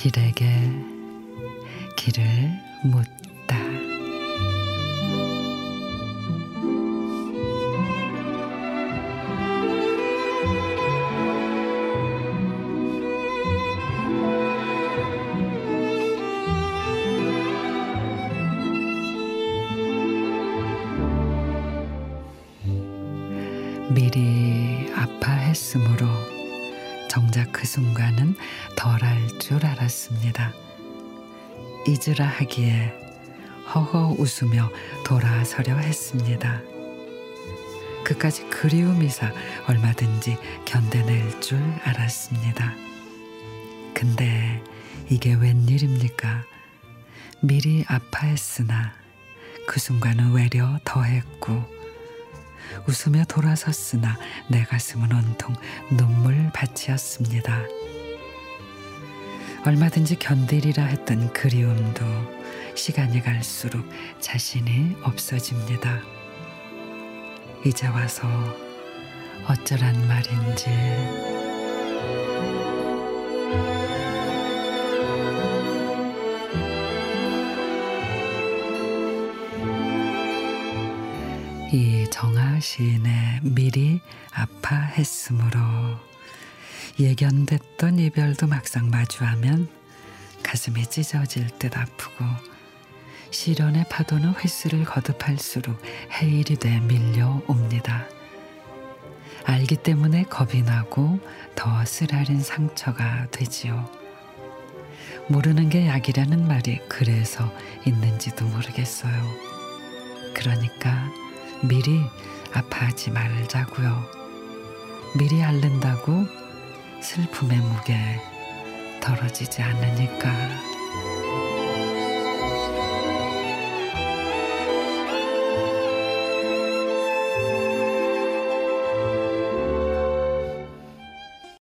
길에게 길을 묻 미리 아파했으므로 정작 그 순간은 덜할 줄 알았습니다. 잊으라 하기에 허허 웃으며 돌아서려 했습니다. 그까지 그리움이사 얼마든지 견뎌낼 줄 알았습니다. 근데 이게 웬일입니까? 미리 아파했으나 그 순간은 외려 더했고 웃으며 돌아섰으나 내 가슴은 온통 눈물 밭이었습니다. 얼마든지 견디리라 했던 그리움도 시간이 갈수록 자신이 없어집니다. 이제 와서 어쩌란 말인지 이 정아 시인의 미리 아파했으므로 예견됐던 이별도 막상 마주하면 가슴이 찢어질 듯 아프고 시련의 파도는 횟수를 거듭할수록 해일이 돼 밀려옵니다. 알기 때문에 겁이 나고 더 쓰라린 상처가 되지요. 모르는 게 약이라는 말이 그래서 있는지도 모르겠어요. 그러니까 미리 아파하지 말자고요. 미리 앓는다고 슬픔의 무게 덜어지지 않으니까.